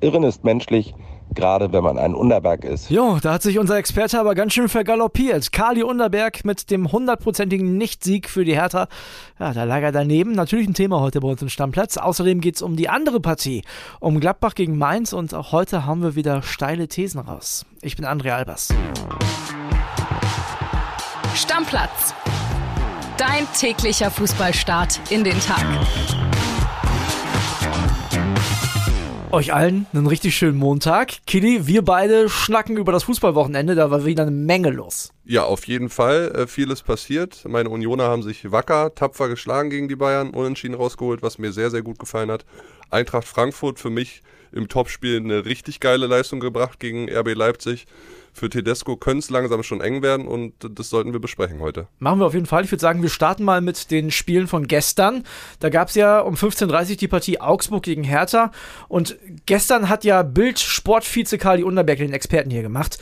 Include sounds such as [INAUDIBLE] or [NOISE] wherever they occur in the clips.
Irren ist menschlich, gerade wenn man ein Unterberg ist. Jo, da hat sich unser Experte aber ganz schön vergaloppiert. Kali Unterberg mit dem hundertprozentigen Nichtsieg für die Hertha. Ja, da lag er daneben. Natürlich ein Thema heute bei uns im Stammplatz. Außerdem geht es um die andere Partie, um Gladbach gegen Mainz und auch heute haben wir wieder steile Thesen raus. Ich bin André Albers. Stammplatz. Dein täglicher Fußballstart in den Tag. Euch allen einen richtig schönen Montag. Kili, wir beide schnacken über das Fußballwochenende, da war wieder eine Menge los. Ja, auf jeden Fall. Äh, vieles passiert. Meine Unioner haben sich wacker, tapfer geschlagen gegen die Bayern, unentschieden rausgeholt, was mir sehr, sehr gut gefallen hat. Eintracht Frankfurt für mich im Topspiel eine richtig geile Leistung gebracht gegen RB Leipzig für Tedesco könnte es langsam schon eng werden und das sollten wir besprechen heute. Machen wir auf jeden Fall. Ich würde sagen, wir starten mal mit den Spielen von gestern. Da gab es ja um 15.30 Uhr die Partie Augsburg gegen Hertha und gestern hat ja Bild Sportvize Kali Unterberg den Experten hier gemacht.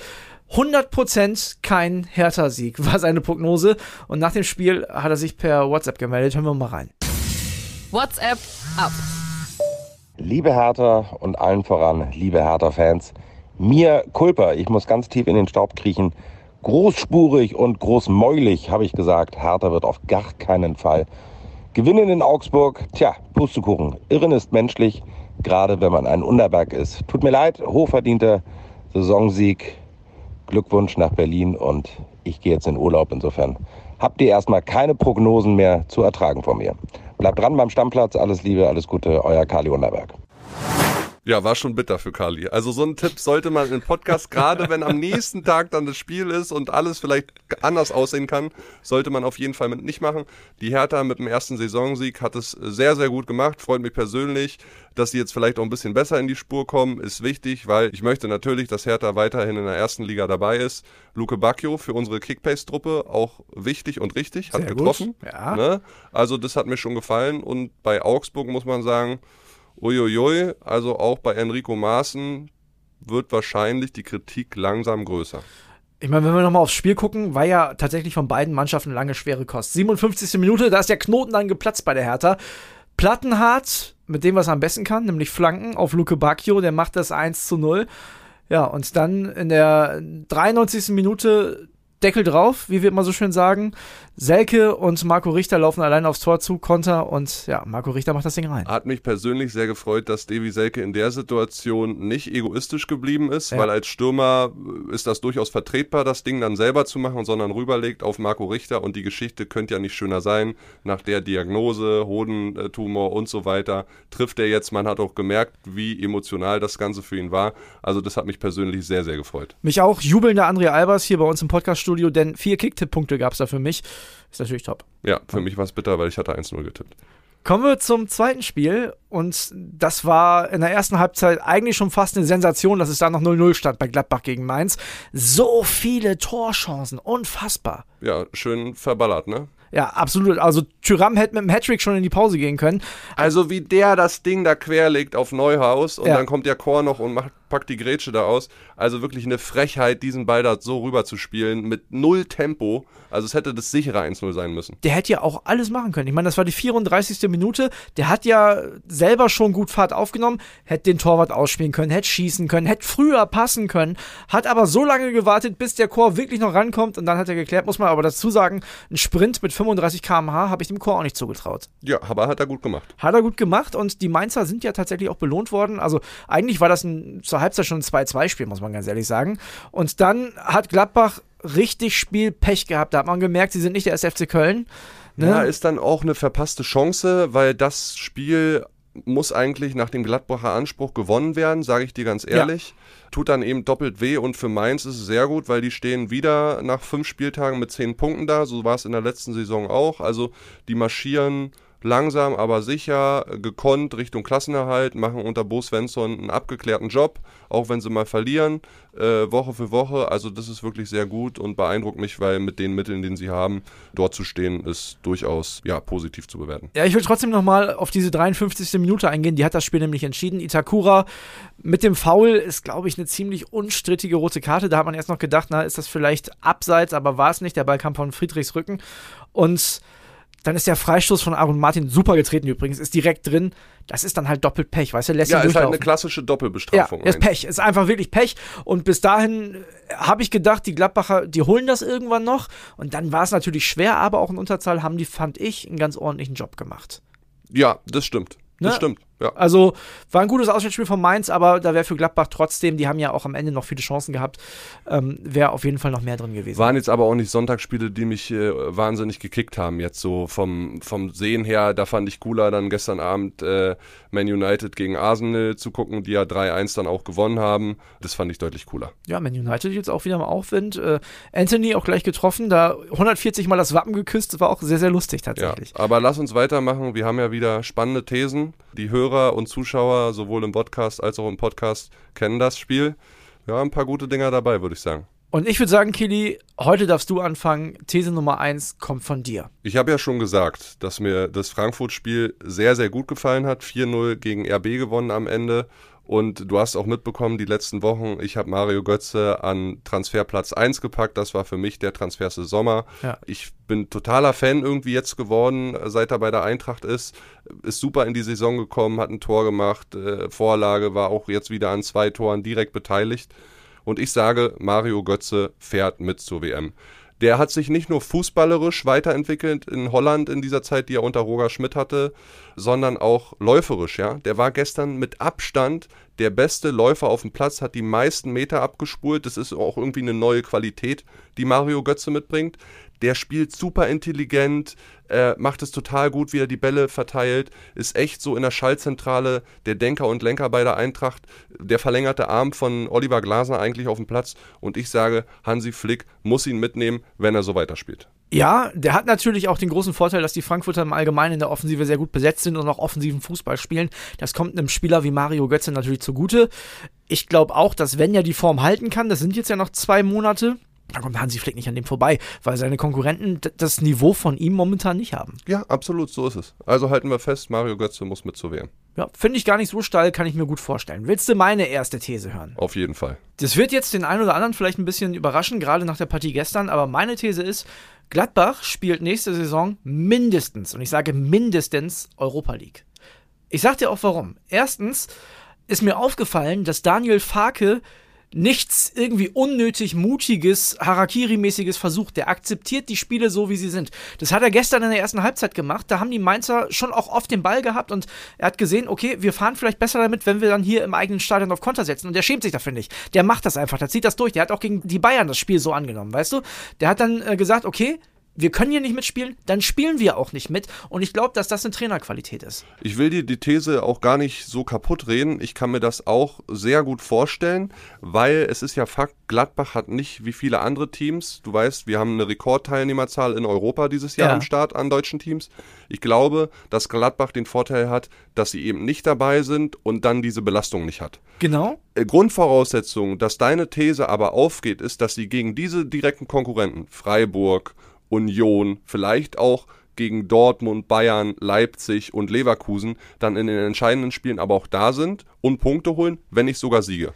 100% kein Hertha-Sieg [LAUGHS] war seine Prognose und nach dem Spiel hat er sich per WhatsApp gemeldet. Hören wir mal rein. WhatsApp ab. Liebe Hertha und allen voran, liebe Hertha-Fans, mir Kulpa, ich muss ganz tief in den Staub kriechen. Großspurig und großmäulig, habe ich gesagt. Hertha wird auf gar keinen Fall gewinnen in Augsburg. Tja, Pustekuchen. Irren ist menschlich, gerade wenn man ein Unterberg ist. Tut mir leid, hochverdienter Saisonsieg. Glückwunsch nach Berlin und ich gehe jetzt in Urlaub. Insofern habt ihr erstmal keine Prognosen mehr zu ertragen von mir. Bleibt dran beim Stammplatz. Alles Liebe, alles Gute, euer Kali Unterberg. Ja, war schon bitter für Kali. Also so einen Tipp sollte man im Podcast, gerade wenn am nächsten Tag dann das Spiel ist und alles vielleicht anders aussehen kann, sollte man auf jeden Fall mit nicht machen. Die Hertha mit dem ersten Saisonsieg hat es sehr, sehr gut gemacht. Freut mich persönlich, dass sie jetzt vielleicht auch ein bisschen besser in die Spur kommen, ist wichtig, weil ich möchte natürlich, dass Hertha weiterhin in der ersten Liga dabei ist. Luke Bacchio für unsere Kickpace-Truppe auch wichtig und richtig, hat sehr getroffen. Ja. Ne? Also das hat mir schon gefallen und bei Augsburg muss man sagen, uiuiui, also auch bei Enrico Maaßen wird wahrscheinlich die Kritik langsam größer. Ich meine, wenn wir nochmal aufs Spiel gucken, war ja tatsächlich von beiden Mannschaften lange schwere Kost. 57. Minute, da ist der Knoten dann geplatzt bei der Hertha. Plattenhardt, mit dem, was er am besten kann, nämlich Flanken auf Luke Bacchio, der macht das 1 zu 0. Ja, und dann in der 93. Minute Deckel drauf, wie wir immer so schön sagen. Selke und Marco Richter laufen allein aufs Tor zu, Konter und ja, Marco Richter macht das Ding rein. Hat mich persönlich sehr gefreut, dass Davy Selke in der Situation nicht egoistisch geblieben ist, ja. weil als Stürmer ist das durchaus vertretbar, das Ding dann selber zu machen, sondern rüberlegt auf Marco Richter und die Geschichte könnte ja nicht schöner sein. Nach der Diagnose, Hodentumor und so weiter, trifft er jetzt. Man hat auch gemerkt, wie emotional das Ganze für ihn war. Also das hat mich persönlich sehr, sehr gefreut. Mich auch jubelnder André Albers hier bei uns im Podcast Studio, denn vier Kicktipp-Punkte gab es da für mich. Ist natürlich top. Ja, für mich war es bitter, weil ich hatte 1-0 getippt. Kommen wir zum zweiten Spiel und das war in der ersten Halbzeit eigentlich schon fast eine Sensation, dass es da noch 0-0 stand bei Gladbach gegen Mainz. So viele Torchancen, unfassbar. Ja, schön verballert, ne? Ja, absolut. Also Tyram hätte mit dem Hattrick schon in die Pause gehen können. Also wie der das Ding da querlegt auf Neuhaus und ja. dann kommt der Chor noch und macht packt die Grätsche da aus. Also wirklich eine Frechheit, diesen Ball da so rüber zu spielen mit null Tempo. Also es hätte das sichere 1-0 sein müssen. Der hätte ja auch alles machen können. Ich meine, das war die 34. Minute. Der hat ja selber schon gut Fahrt aufgenommen, hätte den Torwart ausspielen können, hätte schießen können, hätte früher passen können, hat aber so lange gewartet, bis der Chor wirklich noch rankommt und dann hat er geklärt, muss man aber dazu sagen, ein Sprint mit 35 km/h habe ich dem Chor auch nicht zugetraut. Ja, aber hat er gut gemacht. Hat er gut gemacht und die Mainzer sind ja tatsächlich auch belohnt worden. Also eigentlich war das ein zur Halbzeit schon ein 2-2-Spiel, muss man ganz ehrlich sagen. Und dann hat Gladbach richtig Spielpech gehabt. Da hat man gemerkt, sie sind nicht der SFC Köln. Ne? Ja, ist dann auch eine verpasste Chance, weil das Spiel muss eigentlich nach dem Gladbacher Anspruch gewonnen werden, sage ich dir ganz ehrlich. Ja. Tut dann eben doppelt weh und für Mainz ist es sehr gut, weil die stehen wieder nach fünf Spieltagen mit zehn Punkten da. So war es in der letzten Saison auch. Also die marschieren langsam, aber sicher, gekonnt Richtung Klassenerhalt, machen unter Bo Svensson einen abgeklärten Job, auch wenn sie mal verlieren, äh, Woche für Woche. Also das ist wirklich sehr gut und beeindruckt mich, weil mit den Mitteln, die sie haben, dort zu stehen, ist durchaus ja, positiv zu bewerten. Ja, ich will trotzdem nochmal auf diese 53. Minute eingehen. Die hat das Spiel nämlich entschieden. Itakura mit dem Foul ist, glaube ich, eine ziemlich unstrittige rote Karte. Da hat man erst noch gedacht, na, ist das vielleicht abseits, aber war es nicht. Der Ball kam von Friedrichs Rücken und Dann ist der Freistoß von Aaron Martin super getreten übrigens, ist direkt drin. Das ist dann halt doppelt Pech, weißt du, lässt Ja, ist halt eine klassische Ja, Doppelbestrafung. ist eigentlich. Pech. Ist einfach wirklich Pech. Und bis dahin äh, habe ich gedacht, die Gladbacher, die holen das irgendwann noch. Und dann war es natürlich schwer, aber auch in Unterzahl haben die, fand ich, einen ganz ordentlichen Job gemacht. Ja, das stimmt. Das Ne? stimmt. Ja. Also war ein gutes Auswärtsspiel von Mainz, aber da wäre für Gladbach trotzdem, die haben ja auch am Ende noch viele Chancen gehabt, ähm, wäre auf jeden Fall noch mehr drin gewesen. Waren jetzt aber auch nicht Sonntagsspiele, die mich äh, wahnsinnig gekickt haben. Jetzt so vom, vom Sehen her, da fand ich cooler, dann gestern Abend äh, Man United gegen Arsenal zu gucken, die ja 3-1 dann auch gewonnen haben. Das fand ich deutlich cooler. Ja, Man United jetzt auch wieder im Aufwind. Äh, Anthony auch gleich getroffen, da 140 Mal das Wappen geküsst, war auch sehr, sehr lustig Ja, tatsächlich. aber lass uns weitermachen. Wir haben ja wieder spannende Thesen. Die Hörer und Zuschauer, sowohl im Podcast als auch im Podcast, kennen das Spiel. Ja, ein paar gute Dinger dabei, würde ich sagen. Und ich würde sagen, Kili, heute darfst du anfangen. These Nummer 1 kommt von dir. Ich habe ja schon gesagt, dass mir das Frankfurt-Spiel sehr, sehr gut gefallen hat. 4-0 gegen RB gewonnen am Ende. Und du hast auch mitbekommen, die letzten Wochen, ich habe Mario Götze an Transferplatz 1 gepackt. Das war für mich der Transferse Sommer. Ja. Ich bin totaler Fan irgendwie jetzt geworden, seit er bei der Eintracht ist. Ist super in die Saison gekommen, hat ein Tor gemacht, äh, Vorlage, war auch jetzt wieder an zwei Toren direkt beteiligt. Und ich sage, Mario Götze fährt mit zur WM. Der hat sich nicht nur fußballerisch weiterentwickelt in Holland in dieser Zeit, die er unter Roger Schmidt hatte, sondern auch läuferisch, ja. Der war gestern mit Abstand der beste Läufer auf dem Platz, hat die meisten Meter abgespult. Das ist auch irgendwie eine neue Qualität, die Mario Götze mitbringt. Der spielt super intelligent, äh, macht es total gut, wie er die Bälle verteilt, ist echt so in der Schallzentrale der Denker und Lenker bei der Eintracht, der verlängerte Arm von Oliver Glasner eigentlich auf dem Platz. Und ich sage, Hansi Flick muss ihn mitnehmen, wenn er so weiterspielt. Ja, der hat natürlich auch den großen Vorteil, dass die Frankfurter im Allgemeinen in der Offensive sehr gut besetzt sind und auch offensiven Fußball spielen. Das kommt einem Spieler wie Mario Götze natürlich zugute. Ich glaube auch, dass wenn er die Form halten kann, das sind jetzt ja noch zwei Monate, dann kommt Hansi Flick nicht an dem vorbei, weil seine Konkurrenten das Niveau von ihm momentan nicht haben. Ja, absolut, so ist es. Also halten wir fest, Mario Götze muss mit zur WM. Ja, finde ich gar nicht so steil, kann ich mir gut vorstellen. Willst du meine erste These hören? Auf jeden Fall. Das wird jetzt den einen oder anderen vielleicht ein bisschen überraschen, gerade nach der Partie gestern, aber meine These ist, Gladbach spielt nächste Saison mindestens, und ich sage mindestens, Europa League. Ich sag dir auch warum. Erstens ist mir aufgefallen, dass Daniel Farke nichts irgendwie unnötig mutiges, Harakiri-mäßiges versucht. Der akzeptiert die Spiele so, wie sie sind. Das hat er gestern in der ersten Halbzeit gemacht. Da haben die Mainzer schon auch oft den Ball gehabt und er hat gesehen, okay, wir fahren vielleicht besser damit, wenn wir dann hier im eigenen Stadion auf Konter setzen. Und der schämt sich dafür nicht. Der macht das einfach, der zieht das durch. Der hat auch gegen die Bayern das Spiel so angenommen, weißt du? Der hat dann äh, gesagt, okay, wir können hier nicht mitspielen, dann spielen wir auch nicht mit. Und ich glaube, dass das eine Trainerqualität ist. Ich will dir die These auch gar nicht so kaputt reden. Ich kann mir das auch sehr gut vorstellen, weil es ist ja Fakt, Gladbach hat nicht wie viele andere Teams. Du weißt, wir haben eine Rekordteilnehmerzahl in Europa dieses Jahr Ja. am Start an deutschen Teams. Ich glaube, dass Gladbach den Vorteil hat, dass sie eben nicht dabei sind und dann diese Belastung nicht hat. Genau. Äh, Grundvoraussetzung, dass deine These aber aufgeht, ist, dass sie gegen diese direkten Konkurrenten, Freiburg, Union, vielleicht auch gegen Dortmund, Bayern, Leipzig und Leverkusen, dann in den entscheidenden Spielen aber auch da sind und Punkte holen, wenn nicht sogar Siege.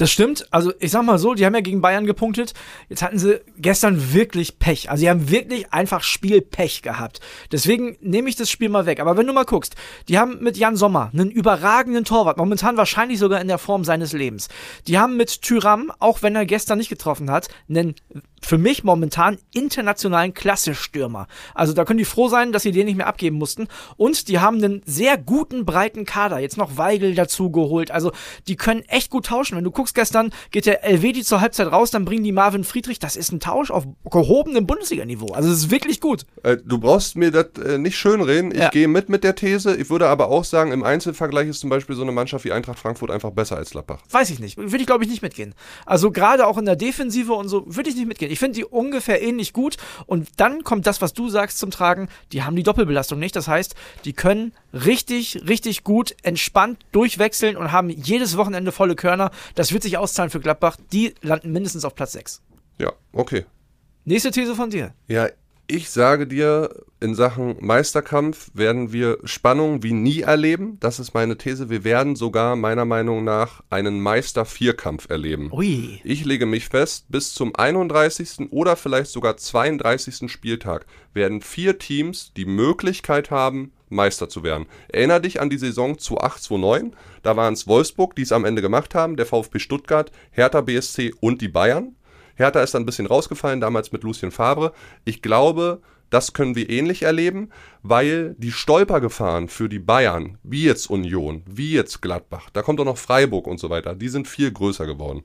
Das stimmt. Also ich sag mal so, die haben ja gegen Bayern gepunktet. Jetzt hatten sie gestern wirklich Pech. Also sie haben wirklich einfach Spielpech gehabt. Deswegen nehme ich das Spiel mal weg. Aber wenn du mal guckst, die haben mit Jan Sommer einen überragenden Torwart, momentan wahrscheinlich sogar in der Form seines Lebens. Die haben mit Tyram, auch wenn er gestern nicht getroffen hat, einen für mich momentan internationalen Klasse-Stürmer. Also da können die froh sein, dass sie den nicht mehr abgeben mussten. Und die haben einen sehr guten, breiten Kader. Jetzt noch Weigel dazu geholt. Also die können echt gut tauschen. Wenn du guckst, gestern geht der Elvedi zur Halbzeit raus, dann bringen die Marvin Friedrich. Das ist ein Tausch auf gehobenem Bundesliga-Niveau. Also es ist wirklich gut. Äh, du brauchst mir das äh, nicht schönreden. Ich Ja. gehe mit mit der These. Ich würde aber auch sagen, im Einzelvergleich ist zum Beispiel so eine Mannschaft wie Eintracht Frankfurt einfach besser als Gladbach. Weiß ich nicht. Würde ich, glaube ich, nicht mitgehen. Also gerade auch in der Defensive und so würde ich nicht mitgehen. Ich finde die ungefähr ähnlich gut. Und dann kommt das, was du sagst, zum Tragen. Die haben die Doppelbelastung nicht. Das heißt, die können richtig, richtig gut entspannt durchwechseln und haben jedes Wochenende volle Körner. Das wird sich auszahlen für Gladbach. Die landen mindestens auf Platz 6. Ja, okay. Nächste These von dir. Ja, Ich sage dir, in Sachen Meisterkampf werden wir Spannung wie nie erleben. Das ist meine These. Wir werden sogar meiner Meinung nach einen Meister-Vierkampf erleben. Ui. Ich lege mich fest, bis zum 31. oder vielleicht sogar 32. Spieltag werden vier Teams die Möglichkeit haben, Meister zu werden. Erinner dich an die Saison 2008-2009. Da waren es Wolfsburg, die es am Ende gemacht haben, der VfB Stuttgart, Hertha BSC und die Bayern. Hertha ist dann ein bisschen rausgefallen, damals mit Lucien Favre. Ich glaube, das können wir ähnlich erleben, weil die Stolpergefahren für die Bayern, wie jetzt Union, wie jetzt Gladbach, da kommt auch noch Freiburg und so weiter, die sind viel größer geworden.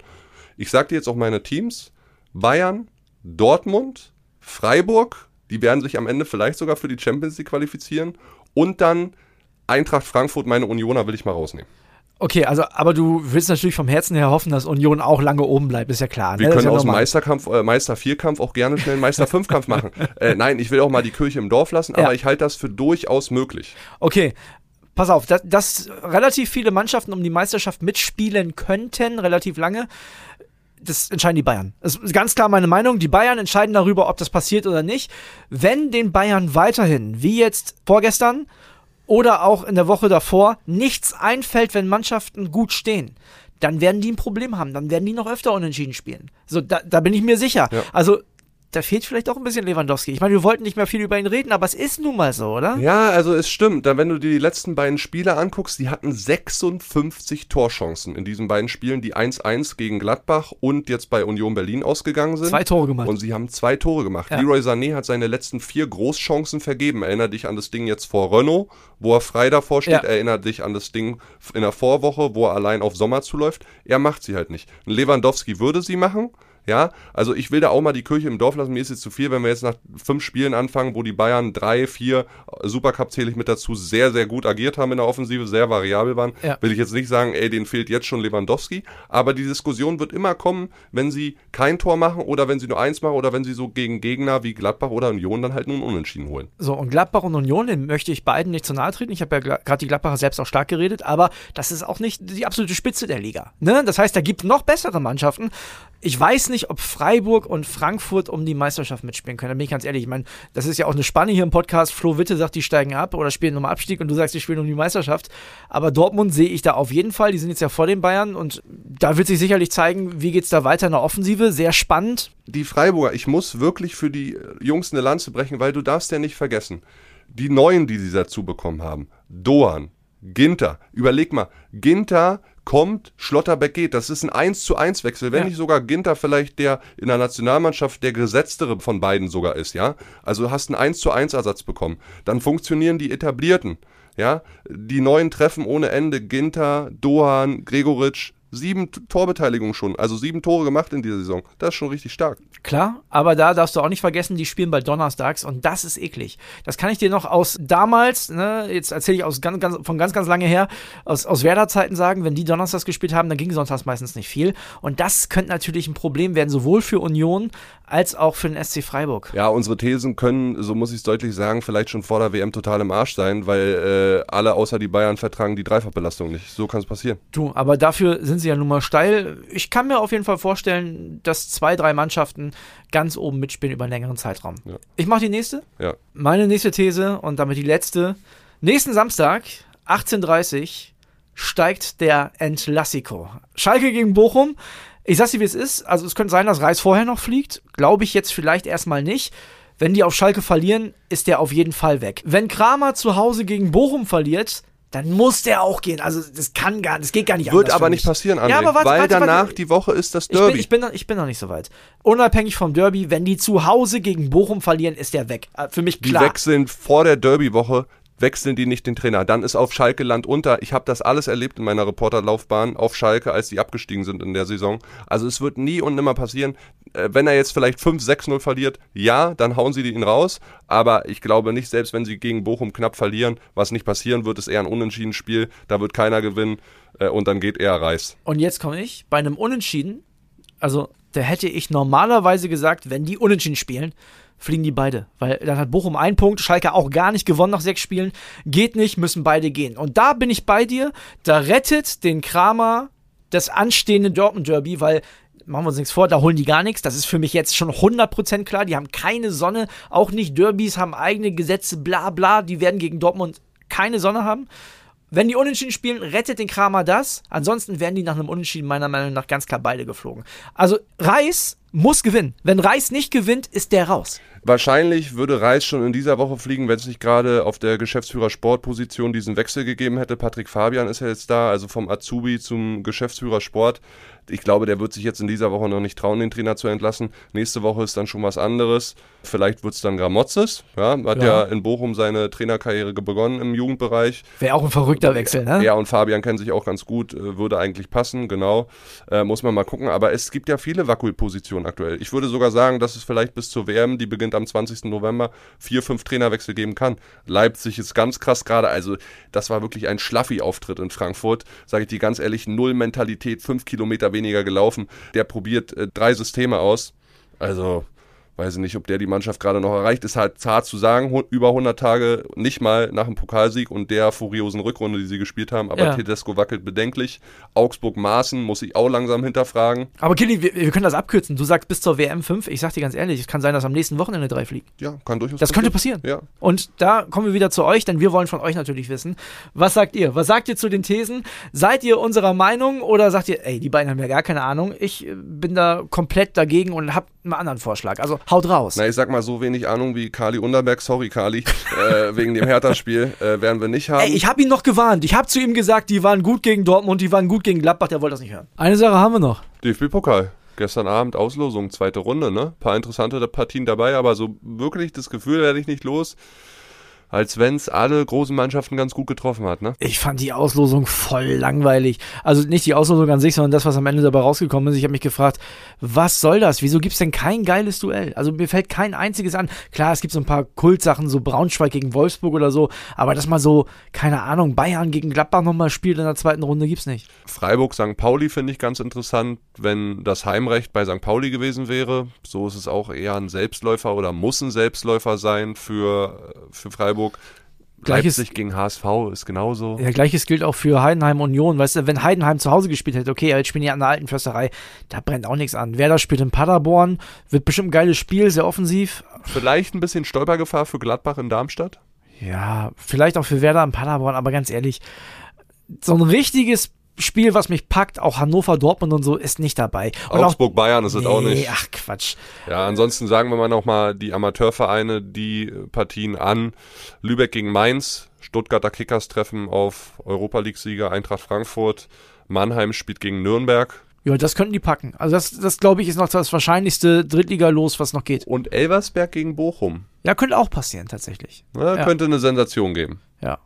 Ich sage dir jetzt auch meine Teams: Bayern, Dortmund, Freiburg, die werden sich am Ende vielleicht sogar für die Champions League qualifizieren und dann Eintracht Frankfurt, meine Unioner will ich mal rausnehmen. Okay, also, aber du willst natürlich vom Herzen her hoffen, dass Union auch lange oben bleibt, ist ja klar. Wir ne? Können ja aus dem. Meisterkampf, äh, Meister-Vierkampf auch gerne schnell einen Meister-Fünfkampf machen. [LAUGHS] Äh, nein, ich will auch mal die Kirche im Dorf lassen, aber Ja. ich halte das für durchaus möglich. Okay. Pass auf, dass, dass relativ viele Mannschaften um die Meisterschaft mitspielen könnten, relativ lange, das entscheiden die Bayern. Das ist ganz klar meine Meinung. Die Bayern entscheiden darüber, ob das passiert oder nicht. Wenn den Bayern weiterhin, wie jetzt vorgestern oder auch in der Woche davor, nichts einfällt, wenn Mannschaften gut stehen, dann werden die ein Problem haben. Dann werden die noch öfter unentschieden spielen. So, da, da bin ich mir sicher. Ja. Also, da fehlt vielleicht auch ein bisschen Lewandowski. Ich meine, wir wollten nicht mehr viel über ihn reden, aber es ist nun mal so, oder? Ja, also es stimmt. Dann, wenn du dir die letzten beiden Spiele anguckst, die hatten 56 Torchancen in diesen beiden Spielen, die 1-1 gegen Gladbach und jetzt bei Union Berlin ausgegangen sind. Zwei Tore gemacht. Und sie haben zwei Tore gemacht. Ja. Leroy Sané hat seine letzten vier Großchancen vergeben. Erinner dich an das Ding jetzt vor Renault, wo er frei davor steht. Ja. Erinner dich an das Ding in der Vorwoche, wo er allein auf Sommer zuläuft. Er macht sie halt nicht. Lewandowski würde sie machen. Ja, also ich will da auch mal die Kirche im Dorf lassen. Mir ist jetzt zu viel, wenn wir jetzt nach fünf Spielen anfangen, wo die Bayern drei, vier, Supercup zähle ich mit dazu, sehr, sehr gut agiert haben in der Offensive, sehr variabel waren. Ja. Will ich jetzt nicht sagen, ey, denen fehlt jetzt schon Lewandowski. Aber die Diskussion wird immer kommen, wenn sie kein Tor machen oder wenn sie nur eins machen oder wenn sie so gegen Gegner wie Gladbach oder Union dann halt nun Unentschieden holen. So, und Gladbach und Union, den möchte ich beiden nicht zu nahe treten. Ich habe ja gerade die Gladbacher selbst auch stark geredet, aber das ist auch nicht die absolute Spitze der Liga. Ne? Das heißt, da gibt noch bessere Mannschaften. Ich weiß nicht, ob Freiburg und Frankfurt um die Meisterschaft mitspielen können. Da bin ich ganz ehrlich. Ich meine, das ist ja auch eine Spanne hier im Podcast. Flo Witte sagt, die steigen ab oder spielen um Abstieg und du sagst, die spielen um die Meisterschaft. Aber Dortmund sehe ich da auf jeden Fall. Die sind jetzt ja vor den Bayern und da wird sich sicherlich zeigen, wie geht's da weiter in der Offensive. Sehr spannend. Die Freiburger, ich muss wirklich für die Jungs eine Lanze brechen, weil du darfst ja nicht vergessen, die Neuen, die sie dazu bekommen haben, Doan, Ginter, überleg mal, Ginter kommt, Schlotterbeck geht. Das ist ein 1 zu 1 Wechsel, wenn Ja. nicht sogar Ginter vielleicht der in der Nationalmannschaft der gesetztere von beiden sogar ist, ja. Also du hast einen 1 zu 1 Ersatz bekommen. Dann funktionieren die etablierten, ja. Die neuen Treffen ohne Ende, Ginter, Dohan, Gregoritsch, sieben Torbeteiligungen schon, also sieben Tore gemacht in dieser Saison. Das ist schon richtig stark. Klar, aber da darfst du auch nicht vergessen, die spielen bald donnerstags und das ist eklig. Das kann ich dir noch aus damals, ne, jetzt erzähle ich aus ganz, ganz, von ganz, ganz lange her, aus, aus Werder-Zeiten sagen, wenn die donnerstags gespielt haben, dann ging sonntags meistens nicht viel. Und das könnte natürlich ein Problem werden, sowohl für Union als auch für den SC Freiburg. Ja, unsere Thesen können, so muss ich es deutlich sagen, vielleicht schon vor der WM total im Arsch sein, weil äh, alle außer die Bayern vertragen die Dreifachbelastung nicht. So kann es passieren. Du, aber dafür sind sie ja nun mal steil. Ich kann mir auf jeden Fall vorstellen, dass zwei, drei Mannschaften ganz oben mitspielen über einen längeren Zeitraum. Ja. Ich mache die nächste. Ja. Meine nächste These und damit die letzte. Nächsten Samstag, 18.30 Uhr, steigt der Entlassico. Schalke gegen Bochum. Ich sag's dir, wie es ist. Also es könnte sein, dass Reis vorher noch fliegt. Glaube ich jetzt vielleicht erstmal nicht. Wenn die auf Schalke verlieren, ist der auf jeden Fall weg. Wenn Kramer zu Hause gegen Bochum verliert, dann muss der auch gehen. Also das kann gar, das geht gar nicht Wird aber nicht passieren, André, Ja, aber warte, weil warte, warte. danach die Woche ist das Ich bin, Derby. ich, bin noch, ich bin noch nicht so weit. Unabhängig vom Derby, wenn die zu Hause gegen Bochum verlieren, ist der weg. Äh, Für mich die klar. wechseln vor der Derby-Woche, wechseln die nicht den Trainer. Dann ist auf Schalke Land unter. Ich habe das alles erlebt in meiner Reporterlaufbahn auf Schalke, als die abgestiegen sind in der Saison. Also es wird nie und nimmer passieren. Äh, Wenn er jetzt vielleicht 5-6-0 verliert, ja, dann hauen sie ihn raus. Aber ich glaube nicht, selbst wenn sie gegen Bochum knapp verlieren, was nicht passieren wird, ist eher ein Unentschieden-Spiel. Da wird keiner gewinnen äh, und dann geht eher Reis. Und jetzt komme ich bei einem Unentschieden. Also, da hätte ich normalerweise gesagt, wenn die Unentschieden spielen, fliegen die beide. Weil dann hat Bochum einen Punkt, Schalke auch gar nicht gewonnen nach sechs Spielen. Geht nicht, müssen beide gehen. Und da bin ich bei dir. Da rettet den Kramer das anstehende Dortmund-Derby, weil machen wir uns nichts vor, da holen die gar nichts. Das ist für mich jetzt schon 100% klar. Die haben keine Sonne, auch nicht Derbys, haben eigene Gesetze, bla bla. Die werden gegen Dortmund keine Sonne haben. Wenn die Unentschieden spielen, rettet den Kramer das. Ansonsten werden die nach einem Unentschieden meiner Meinung nach ganz klar beide geflogen. Also Reis muss gewinnen. Wenn Reis nicht gewinnt, ist der raus. Wahrscheinlich würde Reis schon in dieser Woche fliegen, wenn es nicht gerade auf der Geschäftsführer Sportposition diesen Wechsel gegeben hätte. Patrick Fabian ist ja jetzt da, also vom Azubi zum Geschäftsführer Sport. Ich glaube, der wird sich jetzt in dieser Woche noch nicht trauen, den Trainer zu entlassen. Nächste Woche ist dann schon was anderes. Vielleicht wird es dann Gramozis. Ja, hat ja. ja. in Bochum seine Trainerkarriere begonnen im Jugendbereich. Wäre auch ein verrückter Wechsel, ne? Er und Fabian kennen sich auch ganz gut, äh, würde eigentlich passen, genau. Äh, muss man mal gucken. Aber es gibt ja viele Wackelpositionen aktuell. Ich würde sogar sagen, dass es vielleicht bis zur WM, die beginnt am 20. November, vier, fünf Trainerwechsel geben kann. Leipzig ist ganz krass gerade. Also, das war wirklich ein Schlaffi-Auftritt in Frankfurt. Sage ich dir ganz ehrlich, null Mentalität, fünf Kilometer weniger gelaufen. Der probiert äh, drei Systeme aus. Also weiß ich nicht, ob der die Mannschaft gerade noch erreicht. Ist halt zart zu sagen, über 100 Tage nicht mal nach dem Pokalsieg und der furiosen Rückrunde, die sie gespielt haben. Aber ja. Tedesco wackelt bedenklich. Augsburg-Maßen muss ich auch langsam hinterfragen. Aber Kili, wir, wir, können das abkürzen. Du sagst bis zur WM 5. Ich sag dir ganz ehrlich, es kann sein, dass am nächsten Wochenende drei fliegen. Ja, kann durchaus Das könnte passieren. Ja. Und da kommen wir wieder zu euch, denn wir wollen von euch natürlich wissen, was sagt ihr? Was sagt ihr zu den Thesen? Seid ihr unserer Meinung oder sagt ihr, ey, die beiden haben ja gar keine Ahnung. Ich äh, bin da komplett dagegen und hab einen anderen Vorschlag. Also haut raus. Na, ich sag mal, so wenig Ahnung wie Kali Underberg, sorry Kali, äh, [LAUGHS] wegen dem Hertha-Spiel äh, werden wir nicht haben. Ey, ich habe ihn noch gewarnt. Ich habe zu ihm gesagt, die waren gut gegen Dortmund, die waren gut gegen Gladbach, der wollte das nicht hören. Eine Sache haben wir noch. DFB-Pokal. Gestern Abend Auslosung, zweite Runde, ne? Paar interessante Partien dabei, aber so wirklich das Gefühl werde ich nicht los als wenn es alle großen Mannschaften ganz gut getroffen hat. Ne? Ich fand die Auslosung voll langweilig. Also nicht die Auslosung an sich, sondern das, was am Ende dabei rausgekommen ist. Ich habe mich gefragt, was soll das? Wieso gibt es denn kein geiles Duell? Also mir fällt kein einziges an. Klar, es gibt so ein paar Kultsachen, so Braunschweig gegen Wolfsburg oder so, aber dass mal so, keine Ahnung, Bayern gegen Gladbach nochmal spielt in der zweiten Runde, gibt's nicht. Freiburg, St. Pauli finde ich ganz interessant, wenn das Heimrecht bei St. Pauli gewesen wäre. So ist es auch eher ein Selbstläufer oder muss ein Selbstläufer sein für, für Freiburg. Freiburg. Gleiches, Leipzig gegen HSV ist genauso. Ja, gleiches gilt auch für Heidenheim Union. Weißt du, wenn Heidenheim zu Hause gespielt hätte, okay, jetzt spielen die an der alten Försterei, da brennt auch nichts an. Werder spielt in Paderborn, wird bestimmt ein geiles Spiel, sehr offensiv. Vielleicht ein bisschen Stolpergefahr für Gladbach in Darmstadt? Ja, vielleicht auch für Werder in Paderborn, aber ganz ehrlich, so ein richtiges Spiel, was mich packt, auch Hannover, Dortmund und so, ist nicht dabei. Und Augsburg, auch, Bayern ist es nee, auch nicht. Ach Quatsch. Ja, ansonsten sagen wir mal nochmal die Amateurvereine, die Partien an. Lübeck gegen Mainz, Stuttgarter Kickers treffen auf Europa League-Sieger Eintracht Frankfurt. Mannheim spielt gegen Nürnberg. Ja, das könnten die packen. Also das, das glaube ich, ist noch das wahrscheinlichste Drittliga-Los, was noch geht. Und Elversberg gegen Bochum. Ja, könnte auch passieren, tatsächlich. Ja. Könnte eine Sensation geben. Ja.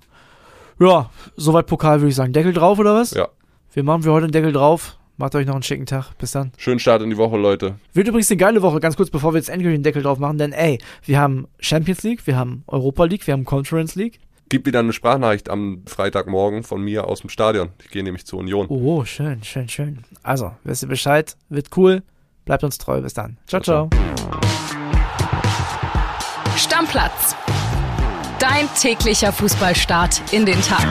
Ja, soweit Pokal würde ich sagen. Deckel drauf oder was? Ja. Wir machen für heute einen Deckel drauf. Macht euch noch einen schicken Tag. Bis dann. Schönen Start in die Woche, Leute. Wird übrigens eine geile Woche, ganz kurz, bevor wir jetzt endlich den Deckel drauf machen, denn ey, wir haben Champions League, wir haben Europa League, wir haben Conference League. Gib wieder eine Sprachnachricht am Freitagmorgen von mir aus dem Stadion. Ich gehe nämlich zur Union. Oh, schön, schön, schön. Also, wisst ihr Bescheid, wird cool. Bleibt uns treu. Bis dann. ciao. ciao. ciao. Stammplatz. Dein täglicher Fußballstart in den Tag.